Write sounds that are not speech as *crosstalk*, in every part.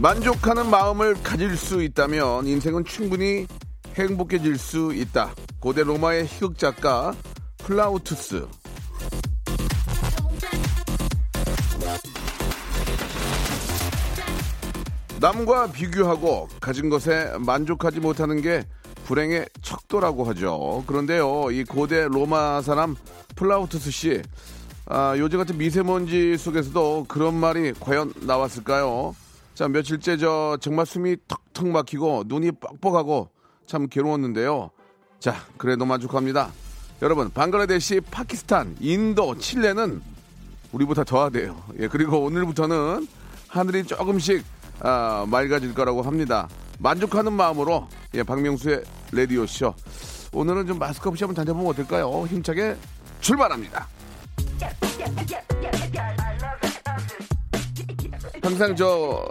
만족하는 마음을 가질 수 있다면 인생은 충분히 행복해질 수 있다 고대 로마의 희극 작가 플라우투스 남과 비교하고 가진 것에 만족하지 못하는 게 불행의 척도라고 하죠. 그런데요, 이 고대 로마 사람 플라우투스 씨, 아, 요즘 같은 미세먼지 속에서도 그런 말이 과연 나왔을까요? 자, 며칠째 저 정말 숨이 턱턱 막히고 눈이 뻑뻑하고 참 괴로웠는데요. 자, 그래도 만족합니다. 여러분, 방글라데시, 파키스탄, 인도, 칠레는 우리보다 더하대요. 예, 그리고 오늘부터는 하늘이 조금씩 아, 맑아질 거라고 합니다. 만족하는 마음으로 예, 박명수의 레디오 쇼. 오늘은 좀 마스크 없이 한번 다녀보면 어떨까요? 힘차게 출발합니다. 항상 저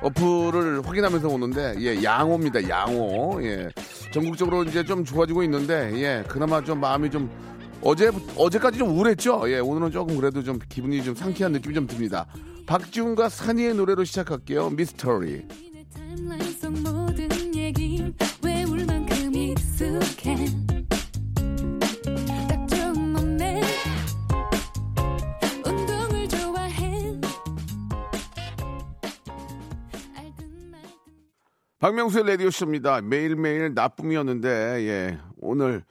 어플을 확인하면서 오는데 예, 양호입니다. 양호. 예. 전국적으로 이제 좀 좋아지고 있는데 예, 그나마 좀 마음이 좀 어제 어제까지 좀 우울했죠. 예, 오늘은 조금 그래도 좀 기분이 좀 상쾌한 느낌이 좀 듭니다. 박지훈과 산이의 노래로 시작할게요. 미스터리. 모든 익숙해 박명수의 라디오 쇼입니다. 매일매일 나쁨이었는데 예, 오늘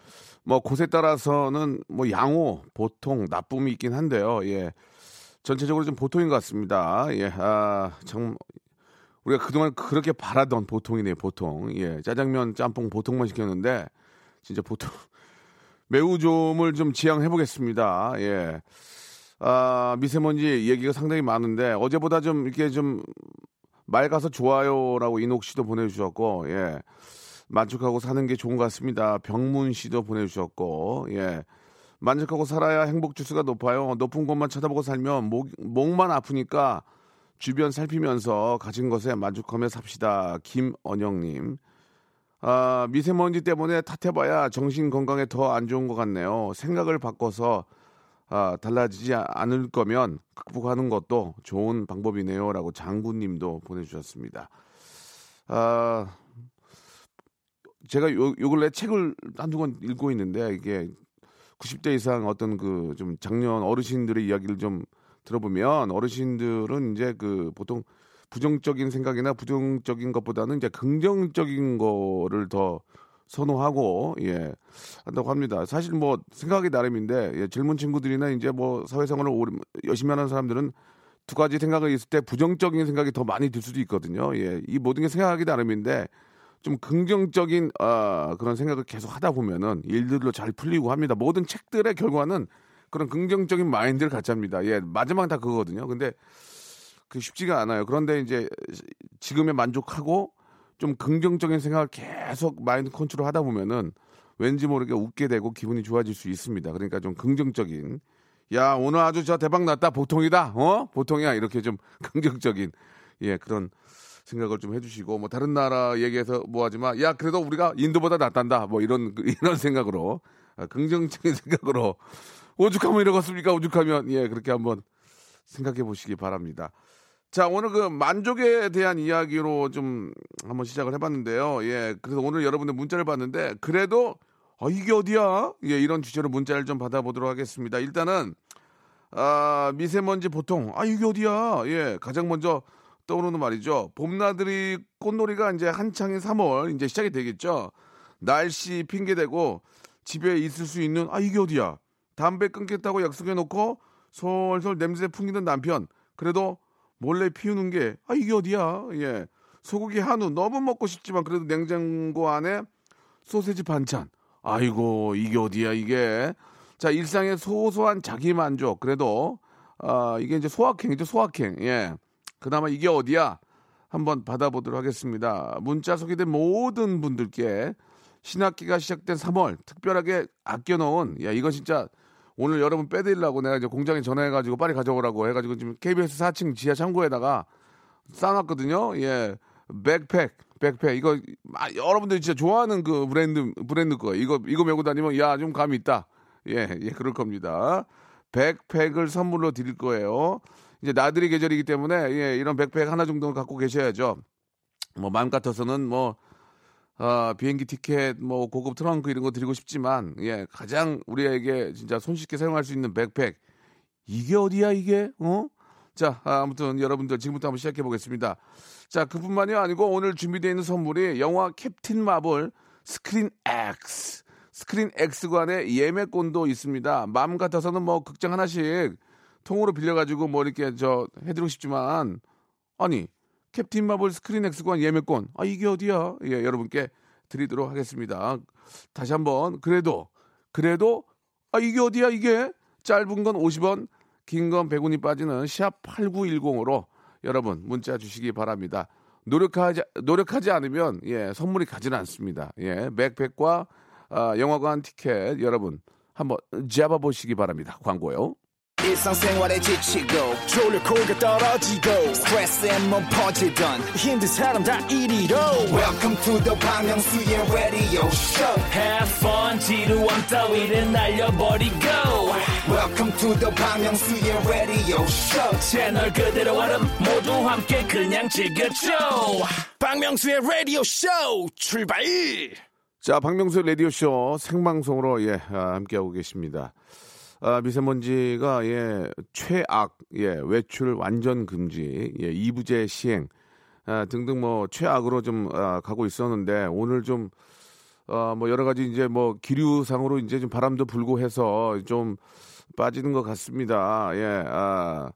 뭐 곳에 따라서는 뭐 양호, 보통, 나쁨이 있긴 한데요. 예. 전체적으로 좀 보통인 것 같습니다. 예. 아, 참 우리가 그동안 그렇게 바라던 보통이네요, 보통. 예. 짜장면, 짬뽕 보통만 시켰는데 진짜 보통 매우 좀을 좀 지향해 보겠습니다. 예. 아, 미세먼지 얘기가 상당히 많은데 어제보다 좀 이렇게 좀 맑아서 좋아요라고 이녹 씨도 보내주셨고, 예. 만족하고 사는 게 좋은 것 같습니다. 병문 씨도 보내주셨고, 예. 만족하고 살아야 행복 지수가 높아요. 높은 곳만 쳐다보고 살면 목, 목만 아프니까 주변 살피면서 가진 것에 만족하며 삽시다. 김언영님. 아, 미세먼지 때문에 탓해봐야 정신 건강에 더 안 좋은 것 같네요. 생각을 바꿔서 아, 달라지지 않을 거면 극복하는 것도 좋은 방법이네요라고 장군님도 보내주셨습니다. 아, 제가 요, 요 근래 책을 한두 권 읽고 있는데 이게 90대 이상 어떤 그 좀 작년 어르신들의 이야기를 좀 들어보면 어르신들은 이제 그 보통 부정적인 생각이나 부정적인 것보다는 이제 긍정적인 거를 더 선호하고 예 한다고 합니다. 사실 뭐 생각이 나름인데 예, 젊은 친구들이나 이제 뭐 사회생활을 오래 열심히 하는 사람들은 두 가지 생각이 있을 때 부정적인 생각이 더 많이 들 수도 있거든요. 예, 이 모든 게 생각하기 나름인데 좀 긍정적인 아, 그런 생각을 계속 하다 보면은 일들로 잘 풀리고 합니다. 모든 책들의 결과는 그런 긍정적인 마인드를 갖자 합니다. 예, 마지막 다 그거거든요. 근데 그 쉽지가 않아요. 그런데 이제 지금에 만족하고 좀 긍정적인 생각을 계속 마인드 컨트롤 하다 보면은 왠지 모르게 웃게 되고 기분이 좋아질 수 있습니다. 그러니까 좀 긍정적인 야 오늘 아주 저 대박 났다. 보통이다. 어? 보통이야. 이렇게 좀 *laughs* 긍정적인 예 그런 생각을 좀 해주시고 뭐 다른 나라 얘기해서 뭐하지만 야 그래도 우리가 인도보다 낫단다. 뭐 이런 *laughs* 이런 생각으로 아, 긍정적인 *laughs* 생각으로 오죽하면 이러겠습니까? 오죽하면. 예 그렇게 한번 생각해 보시기 바랍니다. 자, 오늘 그 만족에 대한 이야기로 좀 한번 시작을 해봤는데요. 예, 그래서 오늘 여러분들 문자를 봤는데, 그래도, 어, 이게 어디야? 예, 이런 주제로 문자를 좀 받아보도록 하겠습니다. 일단은, 아, 미세먼지 보통, 아, 이게 어디야? 예, 가장 먼저 떠오르는 말이죠. 봄나들이 꽃놀이가 이제 한창인 3월, 이제 시작이 되겠죠. 날씨 핑계대고 집에 있을 수 있는, 아, 이게 어디야? 담배 끊겠다고 약속해놓고 솔솔 냄새 풍기는 남편. 그래도 몰래 피우는 게, 아, 이게 어디야? 예. 소고기 한우 너무 먹고 싶지만 그래도 냉장고 안에 소세지 반찬. 아이고, 이게 어디야, 이게. 자, 일상의 소소한 자기 만족. 그래도, 아, 이게 이제 소확행이죠, 소확행. 예. 그나마 이게 어디야? 한번 받아보도록 하겠습니다. 문자 소개된 모든 분들께 신학기가 시작된 3월 특별하게 아껴놓은 야 이거 진짜 오늘 여러분 빼드리려고 내가 이제 공장에 전화해가지고 빨리 가져오라고 해가지고 지금 KBS 4층 지하 창고에다가 쌓아놨거든요. 예, 백팩, 백팩 이거 아, 여러분들이 진짜 좋아하는 그 브랜드 브랜드 거 이거 이거 메고 다니면 야 좀 감이 있다. 예, 예 그럴 겁니다. 백팩을 선물로 드릴 거예요. 이제 나들이 계절이기 때문에 예, 이런 백팩 하나 정도는 갖고 계셔야죠. 뭐 마음 같아서는 뭐 어, 비행기 티켓, 뭐 고급 트렁크 이런 거 드리고 싶지만 예, 가장 우리에게 진짜 손쉽게 사용할 수 있는 백팩 이게 어디야 이게? 어? 자, 아, 아무튼 여러분들 지금부터 한번 시작해 보겠습니다. 자, 그뿐만이 아니고 오늘 준비되어 있는 선물이 영화 캡틴 마블 스크린 X, 스크린 X관의 예매권도 있습니다. 마음 같아서는 뭐 극장 하나씩 통으로 빌려가지고 뭐 이렇게 저 해드리고 싶지만 아니 캡틴 마블 스크린 X관 예매권 아 이게 어디야? 예, 여러분께 드리도록 하겠습니다. 다시 한번 그래도 그래도 아 이게 어디야 이게 짧은 건 50원 긴 건 100원이 빠지는 샵 8910으로 여러분 문자 주시기 바랍니다. 노력하지 노력하지 않으면 예 선물이 가지는 않습니다. 예 백팩과 아, 영화관 티켓 여러분 한번 잡아보시기 바랍니다. 광고요. 일상생활에 지치고, 졸려 코가 떨어지고, 스트레스에 몸 퍼지던, 힘든 사람 다 이리로. welcome to the Bang Myung-soo's radio show. Have fun 지루함 따위를 날려버리고. Welcome to the Bang Myung-soo's radio show. 채널 그대로 얼음 모두 함께 그냥 즐겨줘. 박명수의 라디오 쇼 출발! 자, 박명수 라디오 쇼 생방송으로 예, 아, 함께하고 계십니다. 아, 미세먼지가 예, 최악, 예, 외출 완전 금지, 예, 이부제 시행 아, 등등 뭐 최악으로 좀 아, 가고 있었는데 오늘 좀 어, 뭐 여러 가지 이제 뭐 기류상으로 이제 좀 바람도 불고 해서 좀 빠지는 것 같습니다. 예, 아,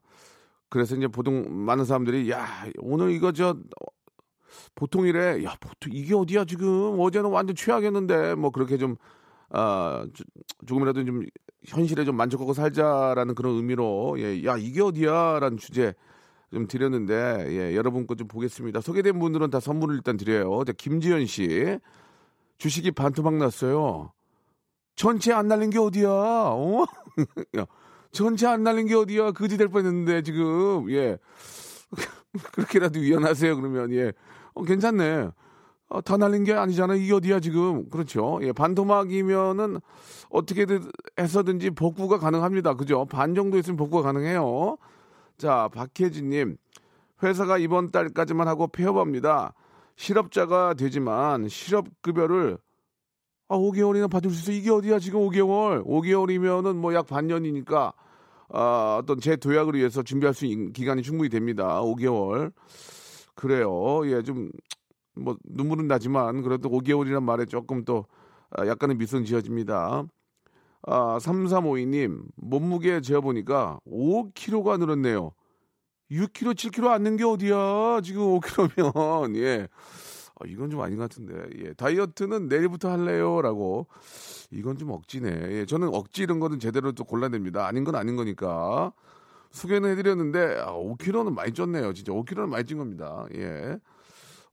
그래서 이제 보통 많은 사람들이 야, 오늘 이거 저 보통 이래 야 보통 이게 어디야 지금 어제는 완전 최악이었는데 뭐 그렇게 좀 아, 조- 조금이라도 좀 현실에 좀 만족하고 살자라는 그런 의미로 예, 야 이게 어디야라는 주제 좀 드렸는데 예, 여러분 거 좀 보겠습니다. 소개된 분들은 다 선물을 일단 드려요. 자, 김지현 씨 주식이 반토막 났어요. 전체 안 날린 게 어디야? 어? *laughs* 야, 전체 안 날린 게 어디야? 그지 될 뻔했는데 지금 예 *laughs* 그렇게라도 위험하세요 그러면 예 어, 괜찮네. 어, 다 날린 게 아니잖아. 이게 어디야 지금? 그렇죠. 예, 반토막이면은 어떻게든 해서든지 복구가 가능합니다. 그죠? 반 정도 있으면 복구가 가능해요. 자, 박혜진님 회사가 이번 달까지만 하고 폐업합니다. 실업자가 되지만 실업급여를 아, 5개월이나 받을 수 있어. 이게 어디야 지금 5개월? 5개월이면은 뭐 약 반년이니까 아, 어떤 제 도약을 위해서 준비할 수 있는 기간이 충분히 됩니다. 5개월. 그래요. 예, 좀, 뭐, 눈물은 나지만, 그래도 5개월이란 말에 조금 또, 아, 약간의 미소는 지어집니다. 아, 3352님, 몸무게 재어보니까 5kg가 늘었네요. 6kg, 7kg 안 는 게 어디야? 지금 5kg면, *laughs* 예. 아, 이건 좀 아닌 것 같은데. 예. 다이어트는 내일부터 할래요? 라고. 이건 좀 억지네. 예. 저는 억지 이런 거는 제대로 또 골라냅니다. 아닌 건 아닌 거니까. 소개는 해드렸는데, 아, 5kg는 많이 쪘네요. 진짜 5kg는 많이 찐 겁니다. 예.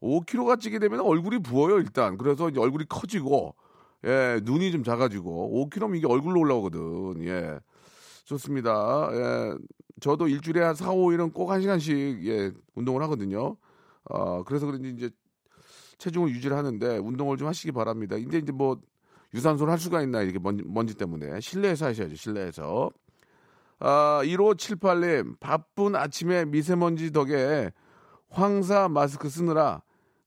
5kg가 찌게 되면 얼굴이 부어요, 일단. 그래서 얼굴이 커지고, 예, 눈이 좀 작아지고, 5kg면 이게 얼굴로 올라오거든. 예. 좋습니다. 예. 저도 일주일에 한 4, 5일은 꼭한 시간씩, 예, 운동을 하거든요. 어, 그래서 그런지 이제 체중을 유지를 하는데 운동을 좀 하시기 바랍니다. 이제 이제 뭐 유산소를 할 수가 있나 이렇게 먼지, 먼지 때문에 실내에서 하셔야죠. 실내에서. 아, 1578님 바쁜 아침에 미세먼지 덕에 황사 마스크 쓰느라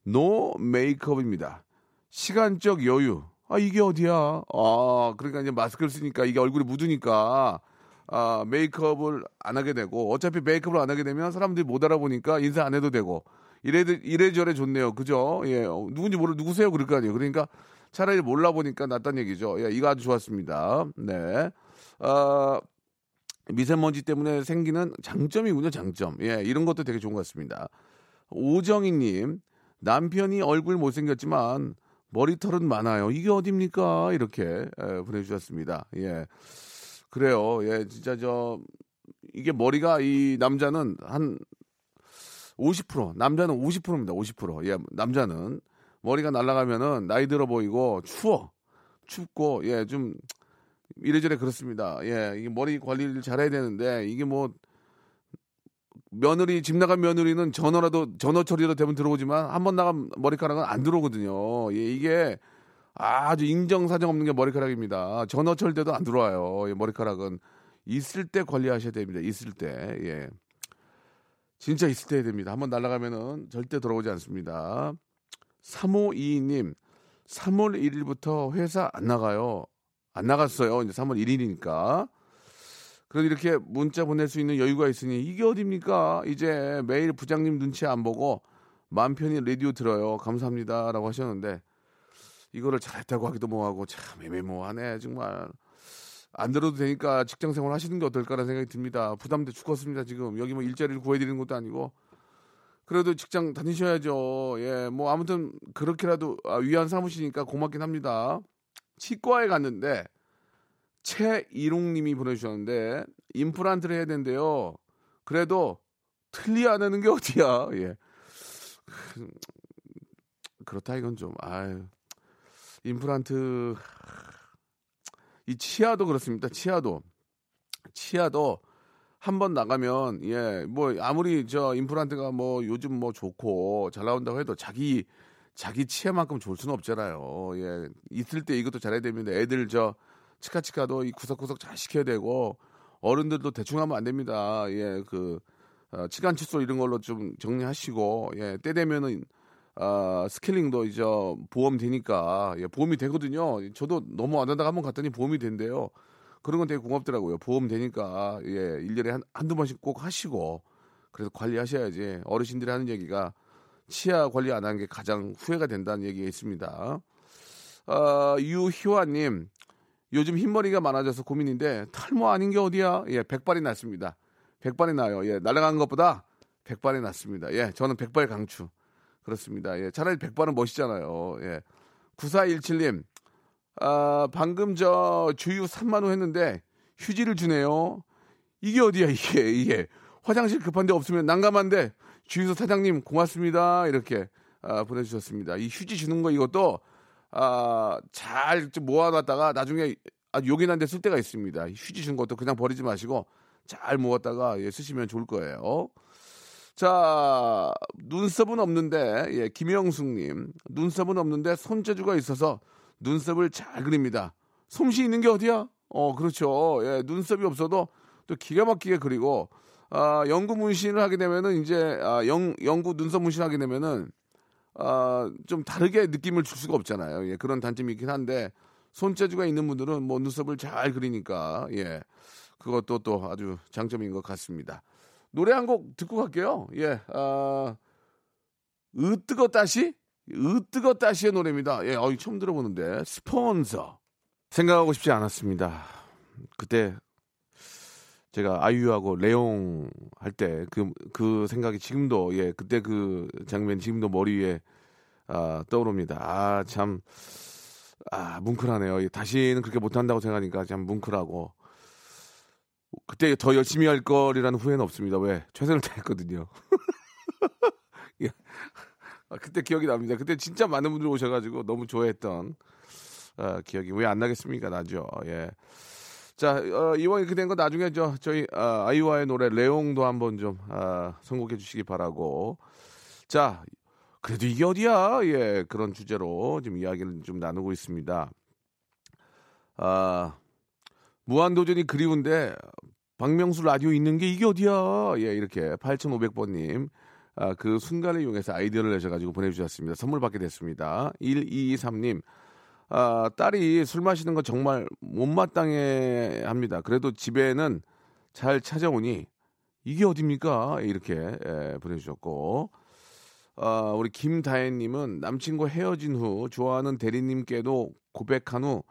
노 메이크업입니다. 시간적 여유. 아 이게 어디야? 아 그러니까 이제 마스크를 쓰니까 이게 얼굴에 묻으니까 아 메이크업을 안 하게 되고 어차피 메이크업을 안 하게 되면 사람들이 못 알아보니까 인사 안 해도 되고 이래 이래저래 좋네요. 그죠? 예 어, 누군지 모르 누구세요 그럴 거 아니에요. 그러니까 차라리 몰라 보니까 낫단 얘기죠. 예 이거 아주 좋았습니다. 네. 아 미세먼지 때문에 생기는 장점이군요, 장점. 예, 이런 것도 되게 좋은 것 같습니다. 오정희님, 남편이 얼굴 못생겼지만 머리털은 많아요. 이게 어딥니까? 이렇게 예, 보내주셨습니다. 예. 그래요. 예, 진짜 저, 이게 머리가 이 남자는 한, 50% 남자는 50%입니다. 50%. 예, 남자는 머리가 날아가면은 나이 들어 보이고 추워. 춥고 예, 좀 이래저래 그렇습니다. 예, 이게 머리 관리를 잘해야 되는데 이게 뭐 며느리 집 나간 며느리는 전화라도 전화 처리로 되면 들어오지만 한 번 나간 머리카락은 안 들어오거든요. 예, 이게 아주 인정사정 없는 게 머리카락입니다. 전화철 때도 안 들어와요. 예, 머리카락은 있을 때 관리하셔야 됩니다. 있을 때 예. 진짜 있을 때 해야 됩니다. 한번 날아가면은 절대 돌아오지 않습니다. 3522님, 3월 1일부터 회사 안 나가요. 안 나갔어요. 이제 3월 1일이니까. 그래도 이렇게 문자 보낼 수 있는 여유가 있으니 이게 어딥니까? 이제 매일 부장님 눈치 안 보고 마음 편히 라디오 들어요. 감사합니다. 라고 하셨는데 이거를 잘했다고 하기도 뭐하고 참 애매모호하네. 정말. 안 들어도 되니까 직장 생활 하시는 게 어떨까라는 생각이 듭니다. 부담돼 죽겠습니다. 지금 여기 뭐 일자리를 구해드리는 것도 아니고 그래도 직장 다니셔야죠. 예, 뭐 아무튼 그렇게라도 아, 위안 삼으시니까 고맙긴 합니다. 치과에 갔는데 최이롱님이 보내주셨는데 임플란트를 해야 된대요. 그래도 틀리 안 하는 게 어디야? 예. 그렇다 이건 좀 아유 임플란트 이 치아도 그렇습니다. 치아도 치아도 한 번 나가면 예 뭐 아무리 저 임플란트가 뭐 요즘 뭐 좋고 잘 나온다고 해도 자기 자기 치아만큼 좋을 수는 없잖아요. 예 있을 때 이것도 잘해야 됩니다. 애들 저 치카치카도 이 구석구석 잘 시켜야 되고 어른들도 대충 하면 안 됩니다. 예 그 어, 치간 칫솔 이런 걸로 좀 정리하시고 예 때 되면은 아, 스케일링도 이제 보험 되니까 예, 보험이 되거든요. 저도 너무 안 하다가 한번 갔더니 보험이 된대요. 그런 건 되게 고맙더라고요. 보험 되니까 예, 1년에 한, 한두 번씩 꼭 하시고 그래서 관리하셔야지. 어르신들이 하는 얘기가 치아 관리 안 하는 게 가장 후회가 된다는 얘기가 있습니다. 아, 유희화님, 요즘 흰머리가 많아져서 고민인데 탈모 아닌 게 어디야? 예, 백발이 낫습니다. 백발이 나요. 예, 날아간 것보다 백발이 낫습니다. 예, 저는 백발 강추. 그렇습니다. 예, 차라리 백발은 멋있잖아요. 예. 9417님, 아, 방금 저 주유 3만원 했는데 휴지를 주네요. 이게 어디야, 이게, 이게. 화장실 급한데 없으면 난감한데 주유소 사장님 고맙습니다. 이렇게 아, 보내주셨습니다. 이 휴지 주는 거 이것도 아, 잘 좀 모아놨다가 나중에 아주 요긴한 데 쓸 때가 있습니다. 휴지 주는 것도 그냥 버리지 마시고 잘 모았다가 예, 쓰시면 좋을 거예요. 자, 눈썹은 없는데, 예, 김영숙님. 눈썹은 없는데 손재주가 있어서 눈썹을 잘 그립니다. 솜씨 있는 게 어디야? 어, 그렇죠. 예, 눈썹이 없어도 또 기가 막히게 그리고, 아, 영구 문신을 하게 되면은 이제, 아, 영, 영구 눈썹 문신을 하게 되면은, 아, 좀 다르게 느낌을 줄 수가 없잖아요. 예, 그런 단점이 있긴 한데, 손재주가 있는 분들은 뭐 눈썹을 잘 그리니까, 예, 그것도 또 아주 장점인 것 같습니다. 노래 한 곡 듣고 갈게요. 예, 아, 으뜨거 따시? 으뜨거 따시의 노래입니다. 예, 어, 처음 들어보는데. 스폰서. 생각하고 싶지 않았습니다. 그때 제가 아이유하고 레옹 할때 그, 그 생각이 지금도, 예, 그때 그 장면 지금도 머리 위에 아, 떠오릅니다. 아, 참, 아, 뭉클하네요. 다시는 그렇게 못한다고 생각하니까 참 뭉클하고. 그때 더 열심히 할 거리라는 후회는 없습니다. 왜? 최선을 다했거든요. *laughs* 예. 아, 그때 기억이 납니다. 그때 진짜 많은 분들 오셔가지고 너무 좋아했던 아, 기억이 왜 안 나겠습니까? 나죠. 예. 자, 어, 이왕 이렇게 된 거 나중에 저 저희 아, 아이와의 노래 레옹도 한번 좀 아, 선곡해 주시기 바라고. 자, 그래도 이게 어디야? 예, 그런 주제로 지금 이야기를 좀 나누고 있습니다. 아, 무한도전이 그리운데 박명수 라디오 있는 게 이게 어디야? 예, 이렇게 8,500번님. 아, 그 순간을 이용해서 아이디어를 내셔가지고 보내주셨습니다. 선물 받게 됐습니다. 1223님. 아, 딸이 술 마시는 거 정말 못마땅해 합니다. 그래도 집에는 잘 찾아오니 이게 어딥니까? 이렇게 예, 보내주셨고. 아, 우리 김다혜님은 남친과 헤어진 후 좋아하는 대리님께도 고백한 후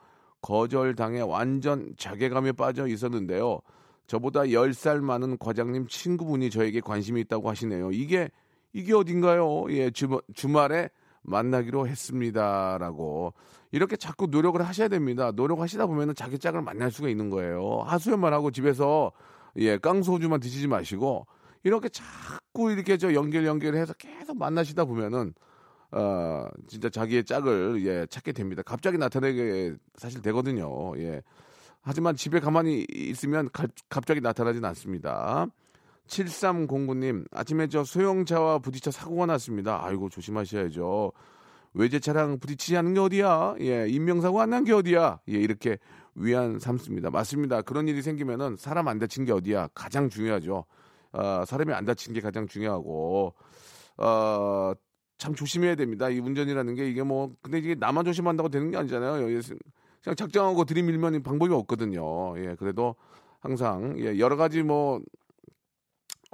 거절당해 완전 자괴감에 빠져 있었는데요. 저보다 10살 많은 과장님 친구분이 저에게 관심이 있다고 하시네요. 이게, 이게 어딘가요? 예, 주, 주말에 만나기로 했습니다라고 이렇게 자꾸 노력을 하셔야 됩니다. 노력하시다 보면은 자기 짝을 만날 수가 있는 거예요. 하소연만 하고 집에서 예 깡소주만 드시지 마시고 이렇게 자꾸 이렇게 저 연결 연결해서 계속 만나시다 보면은 어 진짜 자기의 짝을 예 찾게 됩니다. 갑자기 나타나게 사실 되거든요. 예. 하지만 집에 가만히 있으면 가- 갑자기 나타나진 않습니다. 7309님, 아침에 저 소형차와 부딪혀 사고가 났습니다. 아이고, 조심하셔야죠. 외제 차량 부딪히지 않은 게 어디야? 예, 인명사고 안 난 게 어디야? 예, 이렇게 위안 삼습니다. 맞습니다. 그런 일이 생기면은 사람 안 다친 게 어디야? 가장 중요하죠. 어, 사람이 안 다친 게 가장 중요하고, 어, 참 조심해야 됩니다. 이 운전이라는 게 이게 뭐, 근데 이게 나만 조심한다고 되는 게 아니잖아요. 예, 그냥 작정하고 들이밀면 방법이 없거든요. 예, 그래도 항상, 예, 여러 가지 뭐,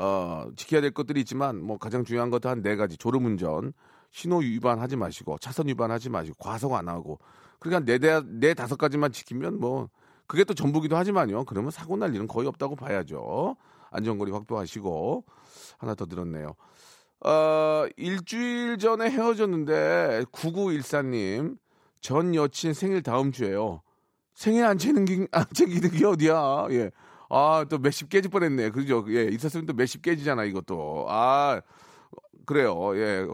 어, 지켜야 될 것들이 있지만 뭐 가장 중요한 것도 한 네 가지. 졸음운전, 신호 위반하지 마시고 차선 위반하지 마시고 과속 안 하고 그러니까 네네 네 다섯 가지만 지키면 뭐 그게 또 전부기도 하지만요. 그러면 사고 날 일은 거의 없다고 봐야죠. 안전거리 확보하시고 하나 더 들었네요. 어, 일주일 전에 헤어졌는데 9914님 전 여친 생일 다음 주에요. 생일 안 챙기는 게, 안 챙기는 게 어디야? 예. 아, 또 몇십 깨질 뻔했네. 그죠? 예, 있었으면 또 몇십 깨지잖아, 이것도. 아, 그래요. 예.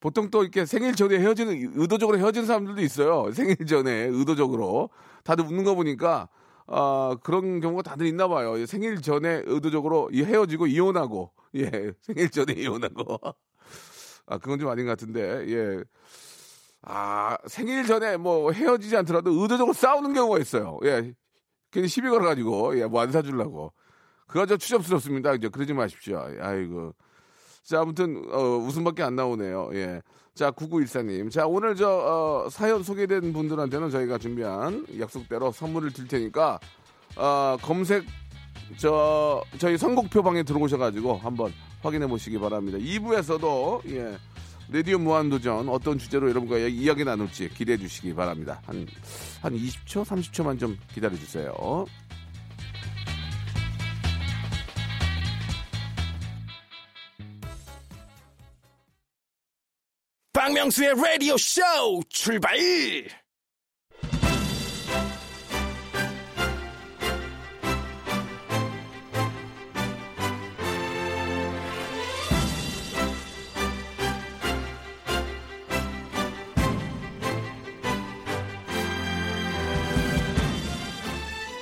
보통 또 이렇게 생일 전에 헤어지는, 의도적으로 헤어지는 사람들도 있어요. 생일 전에, 의도적으로. 다들 웃는 거 보니까, 아, 그런 경우가 다들 있나 봐요. 예, 생일 전에 의도적으로 이 헤어지고 이혼하고, 예, 생일 전에 *laughs* 이혼하고. 아, 그건 좀 아닌 것 같은데, 예. 아, 생일 전에 뭐 헤어지지 않더라도 의도적으로 싸우는 경우가 있어요. 예. 괜히 시비 걸어가지고, 예, 뭐 안 사주려고. 그거 좀 추접스럽습니다. 이제 그러지 마십시오. 아이고. 자, 아무튼, 어, 웃음밖에 안 나오네요. 예. 자, 9914님. 자, 오늘 저, 어, 사연 소개된 분들한테는 저희가 준비한 약속대로 선물을 드릴 테니까, 어, 검색, 저, 저희 선곡표 방에 들어오셔가지고 한번 확인해 보시기 바랍니다. 2부에서도, 예. 라디오 무한도전 어떤 주제로 여러분과 이야기- 이야기 나눌지 기대해 주시기 바랍니다. 한, 한 20초, 30초만 좀 기다려 주세요. 박명수의 라디오 쇼 출발!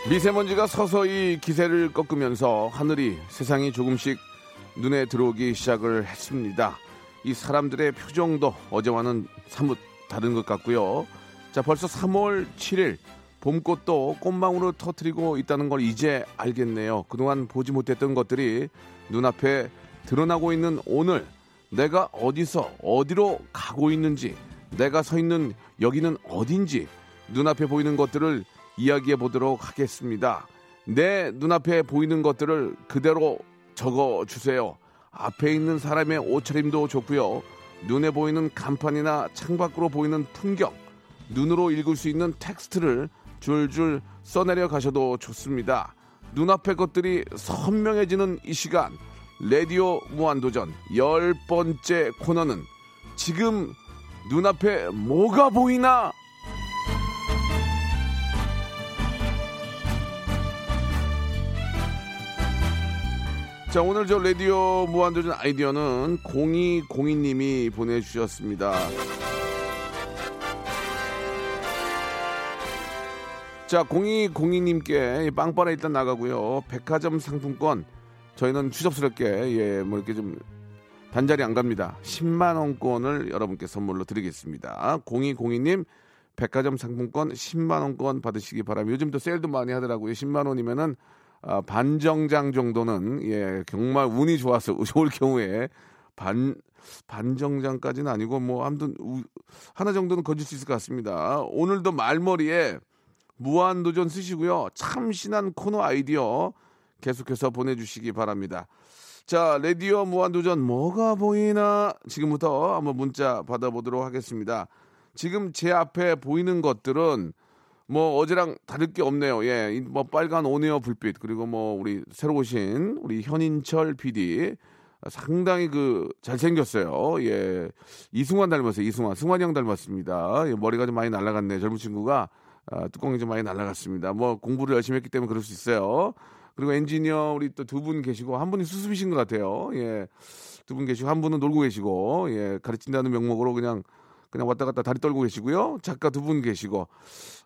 미세먼지가 서서히 기세를 꺾으면서 하늘이 세상이 조금씩 눈에 들어오기 시작을 했습니다. 이 사람들의 표정도 어제와는 사뭇 다른 것 같고요. 자, 벌써 3월 7일 봄꽃도 꽃망울을 터트리고 있다는 걸 이제 알겠네요. 그동안 보지 못했던 것들이 눈앞에 드러나고 있는 오늘 내가 어디서 어디로 가고 있는지 내가 서 있는 여기는 어딘지 눈앞에 보이는 것들을 이야기해 보도록 하겠습니다. 내 눈앞에 보이는 것들을 그대로 적어 주세요. 앞에 있는 사람의 옷차림도 좋고요. 눈에 보이는 간판이나 창밖으로 보이는 풍경, 눈으로 읽을 수 있는 텍스트를 줄줄 써내려 가셔도 좋습니다. 눈앞의 것들이 선명해지는 이 시간, 라디오 무한도전 열 번째 코너는 지금 눈앞에 뭐가 보이나? 자, 오늘 저 라디오 무한도전 아이디어는 0202님이 보내주셨습니다. 자, 0202님께 빵빠레 일단 나가고요. 백화점 상품권 저희는 추접스럽게 예, 뭐 이렇게 좀 단자리 안 갑니다. 10만 원권을 여러분께 선물로 드리겠습니다. 0202님 백화점 상품권 10만 원권 받으시기 바랍니다. 요즘 또 세일도 많이 하더라고요. 10만 원이면은 아, 반정장 정도는 예 정말 운이 좋아서 *laughs* 좋을 경우에 반 반정장까지는 아니고 뭐 아무튼 우- 하나 정도는 건질 수 있을 것 같습니다. 오늘도 말머리에 무한도전 쓰시고요. 참신한 코너 아이디어 계속해서 보내주시기 바랍니다. 자, 레디오 무한도전 뭐가 보이나 지금부터 한번 문자 받아보도록 하겠습니다. 지금 제 앞에 보이는 것들은 뭐 어제랑 다를 게 없네요. 예, 이뭐 빨간 오네어 불빛 그리고 뭐 우리 새로 오신 우리 현인철 PD 상당히 그 잘생겼어요. 예, 이승환 닮았어요. 이승환, 승환이 형 닮았습니다. 예, 머리가 좀 많이 날라갔네. 젊은 친구가 아, 뚜껑이 좀 많이 날라갔습니다. 뭐 공부를 열심히 했기 때문에 그럴 수 있어요. 그리고 엔지니어 우리 또 두 분 계시고 한 분이 수습이신 것 같아요. 예. 두 분 계시고 한 분은 놀고 계시고 예. 가르친다는 명목으로 그냥 그냥 왔다 갔다 다리 떨고 계시고요. 작가 두 분 계시고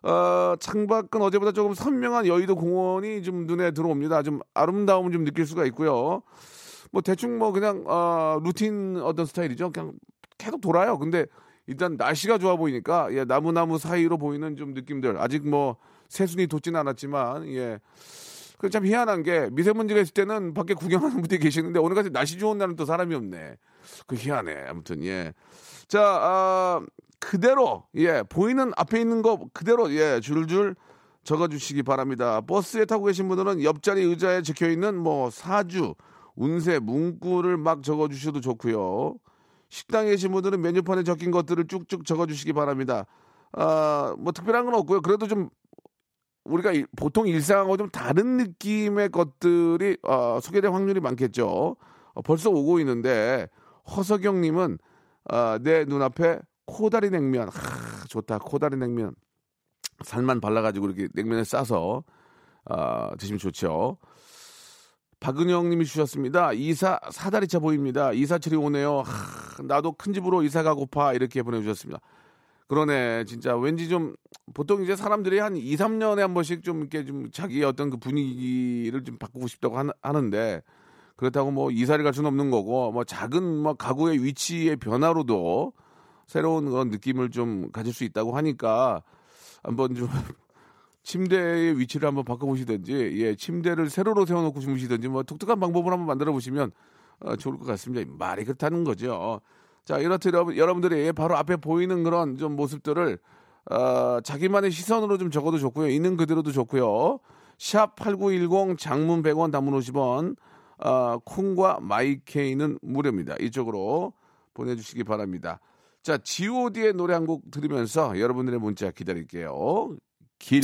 어, 창밖은 어제보다 조금 선명한 여의도 공원이 좀 눈에 들어옵니다. 좀 아름다움을 좀 느낄 수가 있고요. 뭐 대충 뭐 그냥 어, 루틴 어떤 스타일이죠. 그냥 계속 돌아요. 근데 일단 날씨가 좋아 보이니까 예, 나무 나무 사이로 보이는 좀 느낌들 아직 뭐 새순이 돋지는 않았지만 예. 그참 희한한 게 미세먼지가 있을 때는 밖에 구경하는 분들이 계시는데 오늘같이 날씨 좋은 날은 또 사람이 없네. 그 희한해. 아무튼 예. 자, 아, 그대로 예 보이는 앞에 있는 거 그대로 예 줄줄 적어주시기 바랍니다. 버스에 타고 계신 분들은 옆자리 의자에 적혀 있는 뭐 사주, 운세, 문구를 막 적어주셔도 좋고요. 식당에 계신 분들은 메뉴판에 적힌 것들을 쭉쭉 적어주시기 바랍니다. 아, 뭐 특별한 건 없고요. 그래도 좀 우리가 이- 보통 일상하고 좀 다른 느낌의 것들이 어, 소개될 확률이 많겠죠. 어, 벌써 오고 있는데 허석영님은 아, 내 눈앞에 코다리 냉면, 하, 좋다. 코다리 냉면 살만 발라가지고 이렇게 냉면에 싸서 아, 드시면 좋죠. 박은영님이 주셨습니다. 이사 사다리차 보입니다. 이사철이 오네요. 하, 나도 큰 집으로 이사 가고파 이렇게 보내주셨습니다. 그러네. 진짜 왠지 좀 보통 이제 사람들이 한 2, 3년에 한 번씩 좀 이렇게 좀 자기의 어떤 그 분위기를 좀 바꾸고 싶다고 하는- 하는데 그렇다고 뭐 이사를 갈 수는 없는 거고 뭐 작은 뭐 가구의 위치의 변화로도 새로운 그런 느낌을 좀 가질 수 있다고 하니까 한번 좀 *laughs* 침대의 위치를 한번 바꿔보시든지 예 침대를 세로로 세워놓고 주무시든지 뭐 독특한 방법을 한번 만들어 보시면 어, 좋을 것 같습니다. 말이 그렇다는 거죠. 자 이렇듯 여러분, 여러분들이 바로 앞에 보이는 그런 좀 모습들을 어, 자기만의 시선으로 좀 적어도 좋고요. 있는 그대로도 좋고요. 샵 8910 장문 100원 단문 50원 어, 콩과 마이케이는 무료입니다. 이쪽으로 보내주시기 바랍니다. 자 G.O.D의 노래 한 곡 들으면서 여러분들의 문자 기다릴게요. 길.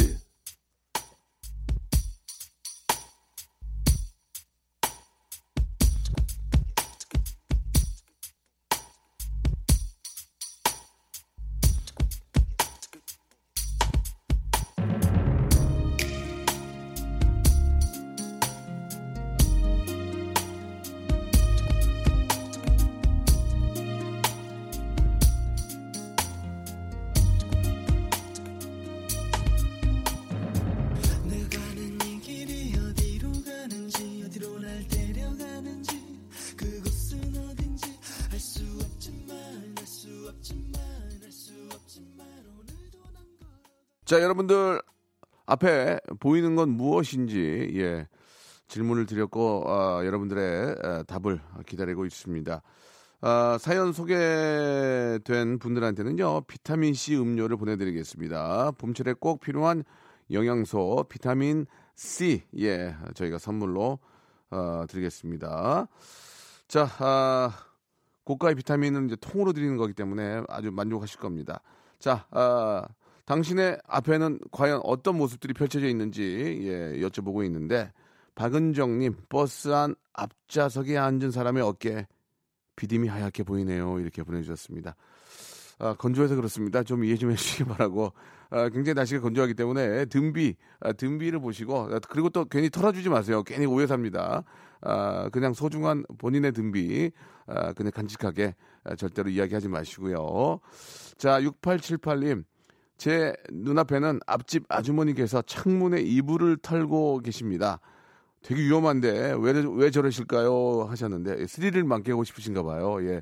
자, 여러분들 앞에 보이는 건 무엇인지 예, 질문을 드렸고 아, 여러분들의 에, 답을 기다리고 있습니다. 아, 사연 소개된 분들한테는요 비타민 C 음료를 보내드리겠습니다. 봄철에 꼭 필요한 영양소 비타민 C 예 저희가 선물로 어, 드리겠습니다. 자, 아, 고가의 비타민은 이제 통으로 드리는 거기 때문에 아주 만족하실 겁니다. 자, 아, 당신의 앞에는 과연 어떤 모습들이 펼쳐져 있는지 예, 여쭤보고 있는데 박은정님 버스 안 앞좌석에 앉은 사람의 어깨 비듬이 하얗게 보이네요. 이렇게 보내주셨습니다. 아, 건조해서 그렇습니다. 좀 이해 좀 해주시기 바라고. 아, 굉장히 날씨가 건조하기 때문에 등비, 아, 등비를 보시고 아, 그리고 또 괜히 털어주지 마세요. 괜히 오해 삽니다. 아, 그냥 소중한 본인의 등비 아, 그냥 간직하게 아, 절대로 이야기하지 마시고요. 자, 6878님. 제 눈앞에는 앞집 아주머니께서 창문에 이불을 털고 계십니다. 되게 위험한데 왜, 왜 저러실까요? 하셨는데 스릴을 만끽하고 싶으신가 봐요. 예.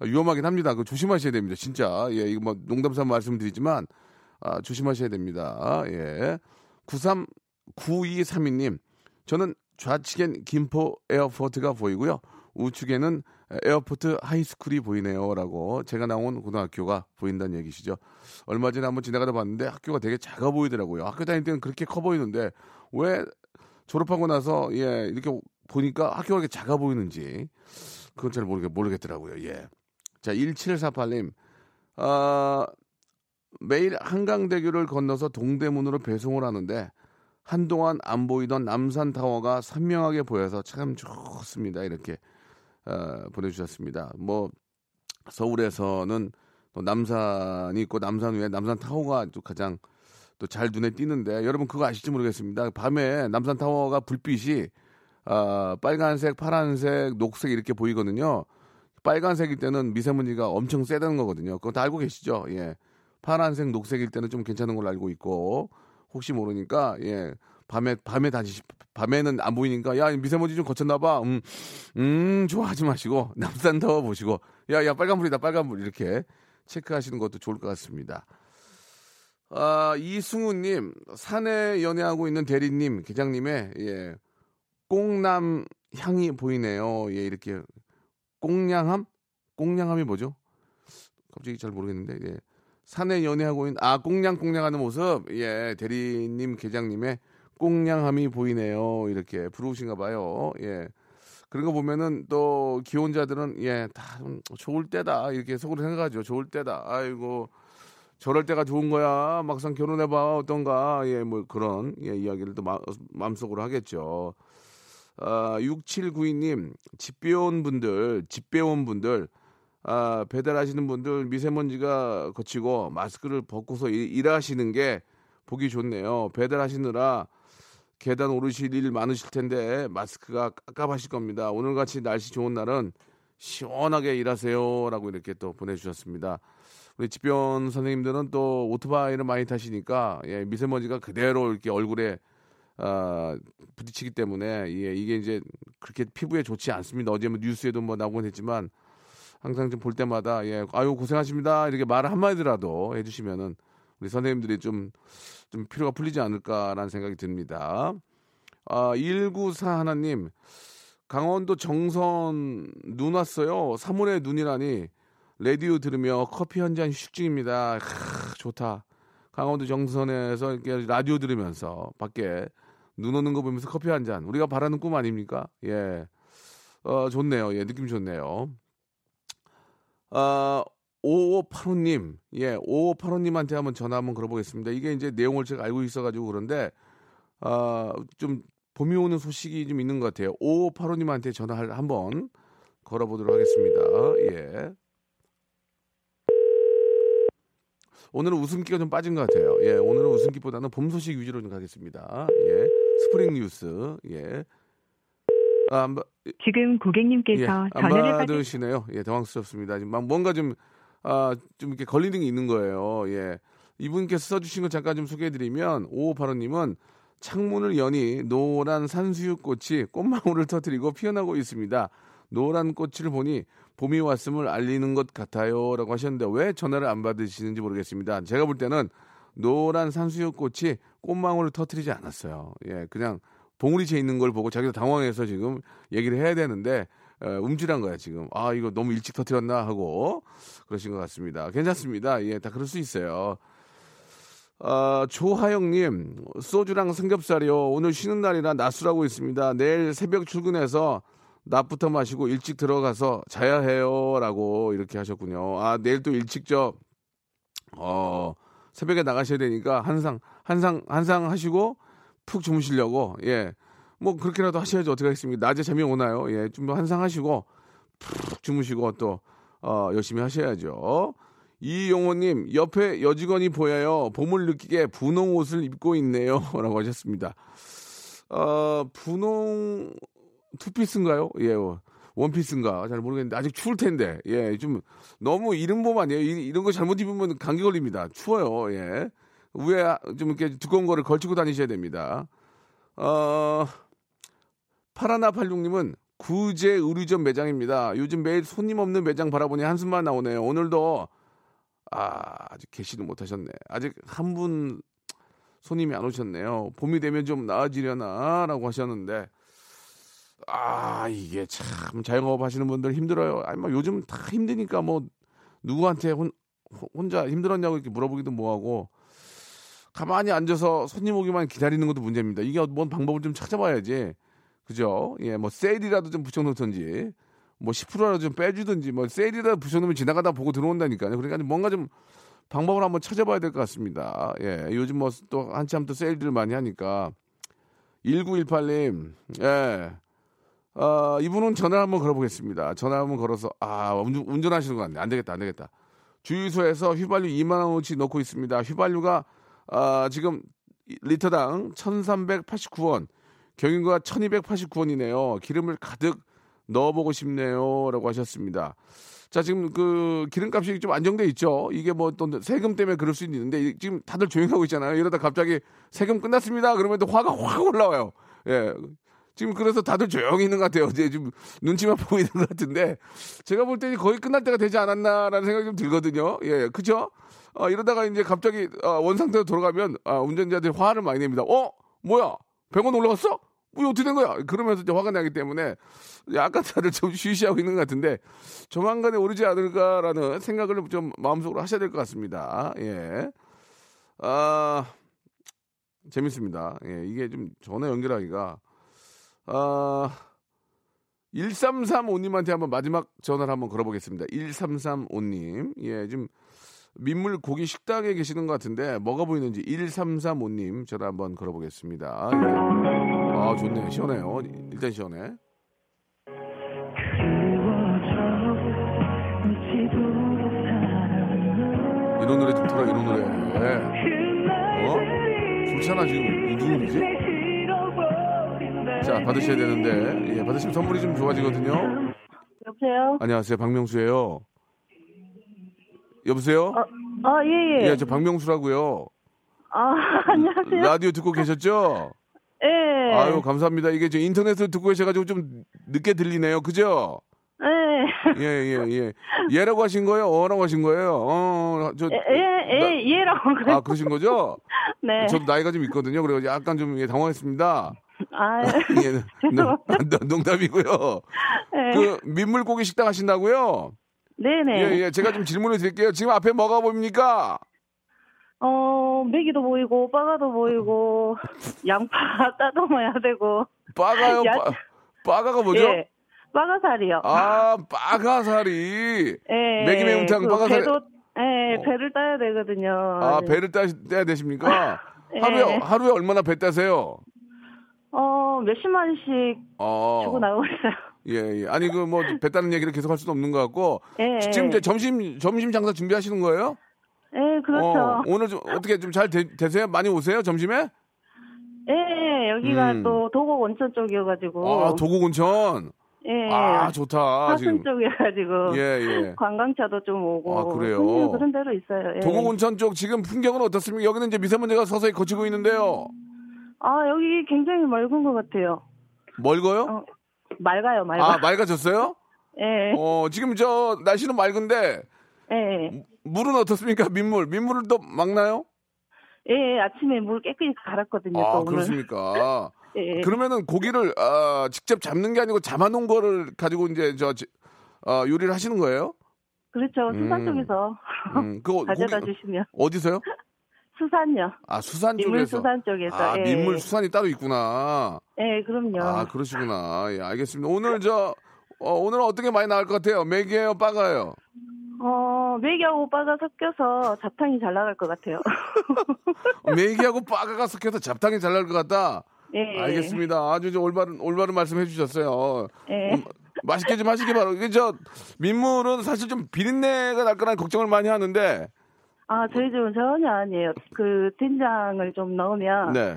아, 위험하긴 합니다. 그 조심하셔야 됩니다. 진짜. 예, 이거 뭐 농담 삼아 말씀드리지만 아, 조심하셔야 됩니다. 예. 93 9232님. 저는 좌측엔 김포 airport가 보이고요. 우측에는 airport high school이 보이네요라고 제가 나온 고등학교가 보인다는 얘기시죠. 얼마 전에 한번 지나가다 봤는데 학교가 되게 작아 보이더라고요. 학교 다닐 때는 그렇게 커 보이는데 왜 졸업하고 나서 예 이렇게 보니까 학교가 이렇게 작아 보이는지 그건 잘 모르겠, 모르겠더라고요. 예. 자 1748님 아 매일 한강대교를 건너서 동대문으로 배송을 하는데 한동안 안 보이던 남산타워가 선명하게 보여서 참 좋습니다. 이렇게 어, 보내주셨습니다. 뭐 서울에서는 또 남산이 있고 남산 위에 남산 타워가 또 가장 또 잘 눈에 띄는데 여러분 그거 아실지 모르겠습니다. 밤에 남산 타워가 불빛이 아, 빨간색, 파란색, 녹색 이렇게 보이거든요. 빨간색일 때는 미세먼지가 엄청 세다는 거거든요. 그거 다 알고 계시죠? 예. 파란색, 녹색일 때는 좀 괜찮은 걸로 알고 있고 혹시 모르니까 예. 밤에 밤에 다시 밤에는 안 보이니까 야 미세먼지 좀 거쳤나 봐. 음, 음 좋아하지 마시고 *laughs* 남산타워 보시고 야 야 빨간불이다 빨간불 이렇게 체크하시는 것도 좋을 것 같습니다. 아 이승우님 산에 연애하고 있는 대리님 계장님의 예 꽁남 향이 보이네요. 예 이렇게 꽁냥함 꽁냥함이 뭐죠? 갑자기 잘 모르겠는데 예. 산에 연애하고 있는 아 꽁냥 꽁냥하는 모습 예 대리님 계장님의 꽁냥함이 보이네요. 이렇게 부르신가 봐요. 예. 그런 거 보면은 또 기혼자들은 예 다 좋을 때다. 이렇게 속으로 생각하죠. 좋을 때다. 아이고 저럴 때가 좋은 거야. 막상 결혼해 봐. 어떤가. 예 뭐 그런 예 이야기를 또 마, 마음속으로 하겠죠. 아 6792님 집 배운 분들 집 배운 분들 아, 배달하시는 분들 미세먼지가 거치고 마스크를 벗고서 일, 일하시는 게 보기 좋네요. 배달하시느라 계단 오르실 일 많으실 텐데 마스크가 깝깝하실 겁니다. 오늘같이 날씨 좋은 날은 시원하게 일하세요라고 이렇게 또 보내주셨습니다. 우리 집변 선생님들은 또 오토바이를 많이 타시니까 예, 미세먼지가 그대로 이렇게 얼굴에 아, 부딪히기 때문에 예, 이게 이제 그렇게 피부에 좋지 않습니다. 어제 뭐 뉴스에도 뭐 나오곤 했지만 항상 좀 볼 때마다 예, 아유 고생하십니다 이렇게 말 한마디라도 해주시면은 우리 선생님들이 좀, 좀 피로가 풀리지 않을까라는 생각이 듭니다. 아, 194 하나님, 강원도 정선 눈 왔어요. 3월의 눈이라니, 라디오 들으며 커피 한 잔 휴식 중입니다. 크, 좋다. 강원도 정선에서 이렇게 라디오 들으면서 밖에 눈 오는 거 보면서 커피 한 잔. 우리가 바라는 꿈 아닙니까? 예. 어, 좋네요. 예, 느낌 좋네요. 아, 5585님, 예, 5585님한테 한번 전화 한번 걸어보겠습니다. 이게 이제 내용을 제가 알고 있어가지고 그런데, 아, 좀 봄이 오는 소식이 좀 있는 것 같아요. 5585님한테 전화를 한번 걸어보도록 하겠습니다. 예. 오늘은 웃음기가 좀 빠진 것 같아요. 예, 오늘은 웃음기보다는 봄 소식 위주로 좀 가겠습니다. 예, spring news, 예. 아, 안, 받- 지금 고객님께서 예, 안 전화를 받으 받으시네요. 예, 당황스럽습니다. 지금 막 뭔가 좀, 아, 좀 이렇게 걸리는 게 있는 거예요. 예. 이분께서 써주신 거 잠깐 좀 소개해드리면, 5585님은 창문을 여니 노란 산수유꽃이 꽃망울을 터뜨리고 피어나고 있습니다. 노란 꽃을 보니 봄이 왔음을 알리는 것 같아요. 라고 하셨는데, 왜 전화를 안 받으시는지 모르겠습니다. 제가 볼 때는 노란 산수유꽃이 꽃망울을 터뜨리지 않았어요. 예, 그냥 봉우리째 있는 걸 보고 자기도 당황해서 지금 얘기를 해야 되는데 에, 움찔한 거야 지금. 아 이거 너무 일찍 터뜨렸나 하고 그러신 것 같습니다. 괜찮습니다. 예, 다 그럴 수 있어요. 아, 조하영님, 소주랑 삼겹살이요. 오늘 쉬는 날이라 낮술하고 있습니다. 내일 새벽 출근해서 낮부터 마시고 일찍 들어가서 자야 해요. 라고 이렇게 하셨군요. 아, 내일 또 일찍 저, 어, 새벽에 나가셔야 되니까 한상, 한상, 한상 하시고 푹 주무시려고, 예. 뭐 그렇게라도 하셔야지 어떻게 하겠습니까? 낮에 잠이 오나요? 예. 좀 한상 하시고 푹 주무시고 또, 어, 열심히 하셔야죠. 이용호님, 옆에 여직원이 보여요. 봄을 느끼게 분홍 옷을 입고 있네요. *laughs* 라고 하셨습니다. 어, 분홍 투피스인가요? 예, 원피스인가? 잘 모르겠는데, 아직 추울 텐데, 예, 좀, 너무 이른 봄 아니에요? 이- 이런 거 잘못 입으면 감기 걸립니다. 추워요, 예. 위에 좀 이렇게 두꺼운 거를 걸치고 다니셔야 됩니다. 어, 파라나86님은 구제 의류점 매장입니다. 요즘 매일 손님 없는 매장 바라보니 한숨만 나오네요. 오늘도 아, 아직 개시는 못하셨네. 아직 한 분 손님이 안 오셨네요. 봄이 되면 좀 나아지려나라고 하셨는데 아 이게 참 자영업 하시는 분들 힘들어요. 아니 뭐 요즘 다 힘드니까 뭐 누구한테 혼, 혼자 힘들었냐고 이렇게 물어보기도 뭐하고 가만히 앉아서 손님 오기만 기다리는 것도 문제입니다. 이게 뭔 방법을 좀 찾아봐야지. 그죠? 예, 뭐 세일이라도 좀 붙여놓든지, 뭐 10%라도 좀 빼주든지, 뭐 세일이라도 붙여놓으면 지나가다 보고 들어온다니까요. 그러니까 뭔가 좀 방법을 한번 찾아봐야 될 것 같습니다. 예, 요즘 뭐 또 한참 또 세일들을 많이 하니까. 1918님, 예. 아, 이분은 전화 한번 걸어보겠습니다. 전화 한번 걸어서, 아, 운전, 운전하시는 거 같네. 안 되겠다, 안 되겠다. 주유소에서 휘발유 2만 원어치 넣고 있습니다. 휘발유가 아, 지금 리터당 1,389원, 경유가 1,289원이네요. 기름을 가득 넣어보고 싶네요 라고 하셨습니다. 자, 지금 그 기름값이 좀 안정돼 있죠. 이게 뭐 또 세금 때문에 그럴 수 있는데 이- 지금 다들 조용하고 있잖아요. 이러다 갑자기 세금 끝났습니다. 그러면 또 화가 확 올라와요. 예. 지금 그래서 다들 조용히 있는 것 같아요. 이제 좀 눈치만 *laughs* 보고 있는 것 같은데 제가 볼 때는 거의 끝날 때가 되지 않았나라는 생각이 좀 들거든요. 예, 그죠? 어, 이러다가 이제 갑자기 어, 원상태로 돌아가면 아, 운전자들이 화를 많이 냅니다. 어? 뭐야? 100원 올라갔어? 뭐 이거 어떻게 된 거야? 그러면서 이제 화가 나기 때문에 약간 다들 좀 쉬쉬하고 있는 것 같은데 조만간에 오르지 않을까라는 생각을 좀 마음속으로 하셔야 될 것 같습니다. 예. 아, 재밌습니다. 예, 이게 좀 전화 연결하기가 아, 1335님한테 한번 마지막 전화를 한번 걸어보겠습니다. 1335님. 예, 지금 민물 고기 식당에 계시는 것 같은데 뭐가 보이는지 1335님 전화 한번 걸어보겠습니다. 예. 아, 좋네요. 시원해요. 일단 시원해. 이런 노래 좀 틀어, 이런 노래. 어? 좋잖아, 지금. 이 누구지? 자, 받으셔야 되는데. 예, 받으시면 선물이 좀 좋아지거든요. 여보세요? 안녕하세요. 박명수예요. 여보세요? 아, 예, 예. 예, 저 박명수라고요. 아, *laughs* 안녕하세요. 라디오 듣고 계셨죠? 예. 아유, 감사합니다. 이게 저 인터넷으로 듣고 계셔가지고 좀 늦게 들리네요. 그죠? 예. 예, 예, 예. 예라고 하신 거예요? 어라고 하신 거예요? 어, 저. 예, 예, 예, 예라고 그래요. 아, 그러신 거죠? *laughs* 네. 저도 나이가 좀 있거든요. 그래서 약간 좀 예, 당황했습니다. 아, *laughs* 예, 농- 농담이고요. 예. 그 민물고기 식당 하신다고요? 네네. 예, 예. 제가 좀 질문을 드릴게요. 지금 앞에 뭐가 보입니까? 어, 메기도 보이고, 빠가도 보이고, 양파 *laughs* 따듬어야 되고. 빠가요? 야- 빠, 빠가가 뭐죠? 예. 빠가살이요. 아, 빠가살이. 예. 매기 매운탕 그 빠가살. 배도, 예, 어. 배를 따야 되거든요. 아, 배를 따, 떼야 되십니까? 예. 하루에, 하루에 얼마나 배 따세요? 어, 몇십만 원씩 어. 주고 나오고 있어요. 예, 예. 아니, 그 뭐, 배 따는 얘기를 계속 할 수는 없는 것 같고. 예. 지금 이제 점심, 점심 장사 준비하시는 거예요? 예, 그렇죠. 어, 오늘 좀 어떻게 좀 잘 되세요? 많이 오세요? 점심에? 예, 여기가 음. 또 도곡 온천 쪽이어가지고. 아, 도곡 온천. 예. 아, 좋다. 지금. 쪽이어가지고. 예, 예. 관광차도 좀 오고. 아, 그래요? 그런 데로 있어요. 예. 도곡 온천 쪽 지금 풍경은 어떻습니까? 여기는 이제 미세먼지가 서서히 거치고 있는데요. 아, 여기 굉장히 맑은 것 같아요. 멀고요? 어, 맑아요, 맑아. 아, 맑아졌어요? 예. 어, 지금 저 날씨는 맑은데 예. 물은 어떻습니까? 민물. 민물을 또 막나요? 예, 아침에 물 깨끗이 갈았거든요. 아, 또 오늘. 그렇습니까? *laughs* 예. 그러면은 고기를 아, 직접 잡는 게 아니고 잡아놓은 거를 가지고 이제 저 지- 아, 요리를 하시는 거예요? 그렇죠. 수산 음. 쪽에서 음, 그거 *laughs* 가져다 고기- 주시면. 어디서요? *laughs* 수산요. 아, 수산 민물 쪽에서. 수산 쪽에서. 아, 예. 민물 수산이 따로 있구나. 예, 그럼요. 아, 그러시구나. 예, 알겠습니다. 오늘 저 어, 오늘은 어떻게 많이 나올 것 같아요? 맥이에요, 빠가요? 어, 메기하고 오빠가 섞여서 잡탕이 잘 나갈 것 같아요. *laughs* 맥이하고 빠가가 섞여서 잡탕이 잘 나올 것 같다. 예. 알겠습니다. 아주 저 올바른 올바른 말씀해 주셨어요. 예. 음, 맛있게 좀 하시기 바라고. 저 민물은 사실 좀 비린내가 날 거라는 걱정을 많이 하는데, 아, 저희 집은 전혀 아니에요. 그 된장을 좀 넣으면 네.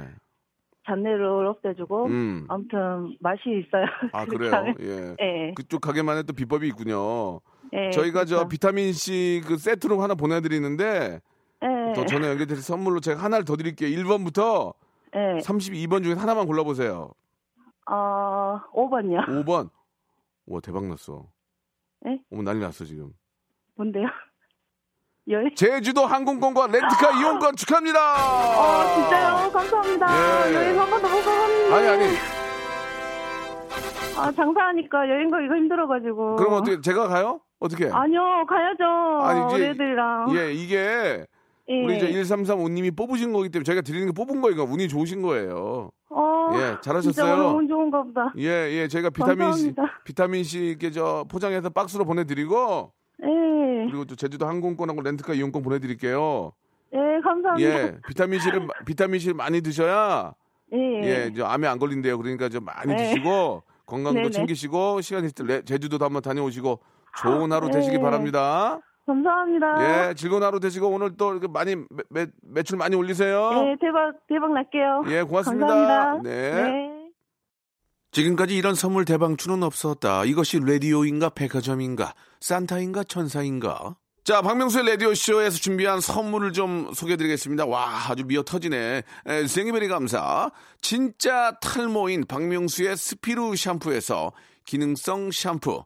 잡내를 없애주고 음. 아무튼 맛이 있어요. 아 *laughs* 그래요. 예. 예. 그쪽 가게만의 또 비법이 있군요. 예, 저희가 저 그렇죠. 비타민 C 그 세트로 하나 보내드리는데 예. 또 전에 연결드릴 선물로 제가 하나를 더 드릴게요. 1번부터 예. 32번 중에 하나만 골라보세요. 어, 5번요. 5번. 와 대박 났어. 예? 어머 난리 났어 지금. 뭔데요? 여행? 제주도 항공권과 렌트카 *gasps* 이용권 축하합니다. 어, 진짜요? 감사합니다. 예. 여행 한 번도 못 가봤는데. 아니 아니. 아, 장사하니까 여행 가기가 힘들어가지고. 그럼 어떻게 제가 가요? 어떻게? 아니요, 가야죠. 아니, 이제- 애들이랑. 예 이게 예. 우리 이제 1335님이 뽑으신 거기 때문에 저희가 드리는 게 뽑은 거예요. 운이 좋으신 거예요. 어, 예, 잘하셨어요. 너무 좋은가 보다. 예, 예, 저희가 비타민 C. 비타민 C 이렇게 저 포장해서 박스로 보내드리고 예. 그리고 또 제주도 항공권하고 렌트카 이용권 보내드릴게요. 예, 감사합니다. 예, 비타민 C를 마- 비타민 C를 많이 드셔야 예. 예, 저 암에 안 걸린대요. 그러니까 좀 많이 네. 드시고 건강도 네네. 챙기시고 시간 있을 때 레- 제주도도 한번 다녀오시고 좋은 하루 네. 되시기 바랍니다. 감사합니다. 예, 즐거운 하루 되시고 오늘 또 이렇게 많이 매, 매, 매출 많이 올리세요. 네, 대박, 대박 날게요. 예, 고맙습니다. 감사합니다. 네. 네. 지금까지 이런 선물 대방출은 없었다. 이것이 라디오인가 백화점인가 산타인가 천사인가? 자, 박명수의 라디오쇼에서 준비한 선물을 좀 소개해드리겠습니다. 와, 아주 미어 터지네. 에, 생이베리 감사. 진짜 탈모인 박명수의 스피루 샴푸에서 기능성 샴푸.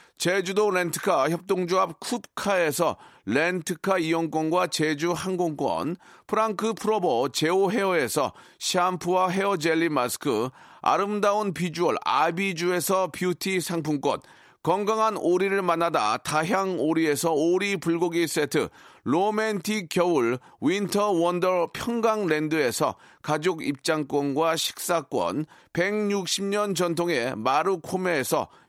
제주도 렌트카 협동조합 쿱카에서 렌트카 이용권과 제주 항공권, 프랑크 프로보 제오 헤어에서 샴푸와 헤어 젤리 마스크, 아름다운 비주얼 아비주에서 뷰티 상품권, 건강한 오리를 만나다 다향 오리에서 오리 불고기 세트, 로맨틱 겨울 윈터 원더 평강랜드에서 가족 입장권과 식사권, 160년 전통의 마루코메에서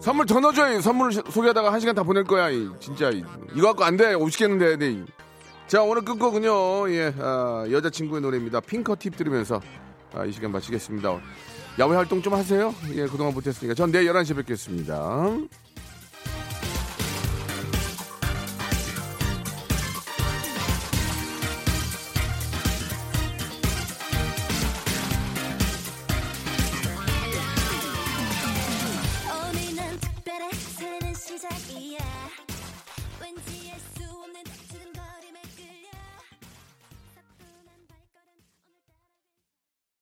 선물 더 넣어줘요. 선물 소개하다가 한 시간 다 보낼 거야. 이, 진짜 이, 이거 갖고 안 돼. 오시겠는데. 네. 자 오늘 끝곡은요. 예, 아, 여자친구의 노래입니다. 핑커 팁 들으면서 아, 이 시간 마치겠습니다. 야외 활동 좀 하세요. 예, 그동안 못했으니까. 전 내일 11시에 뵙겠습니다.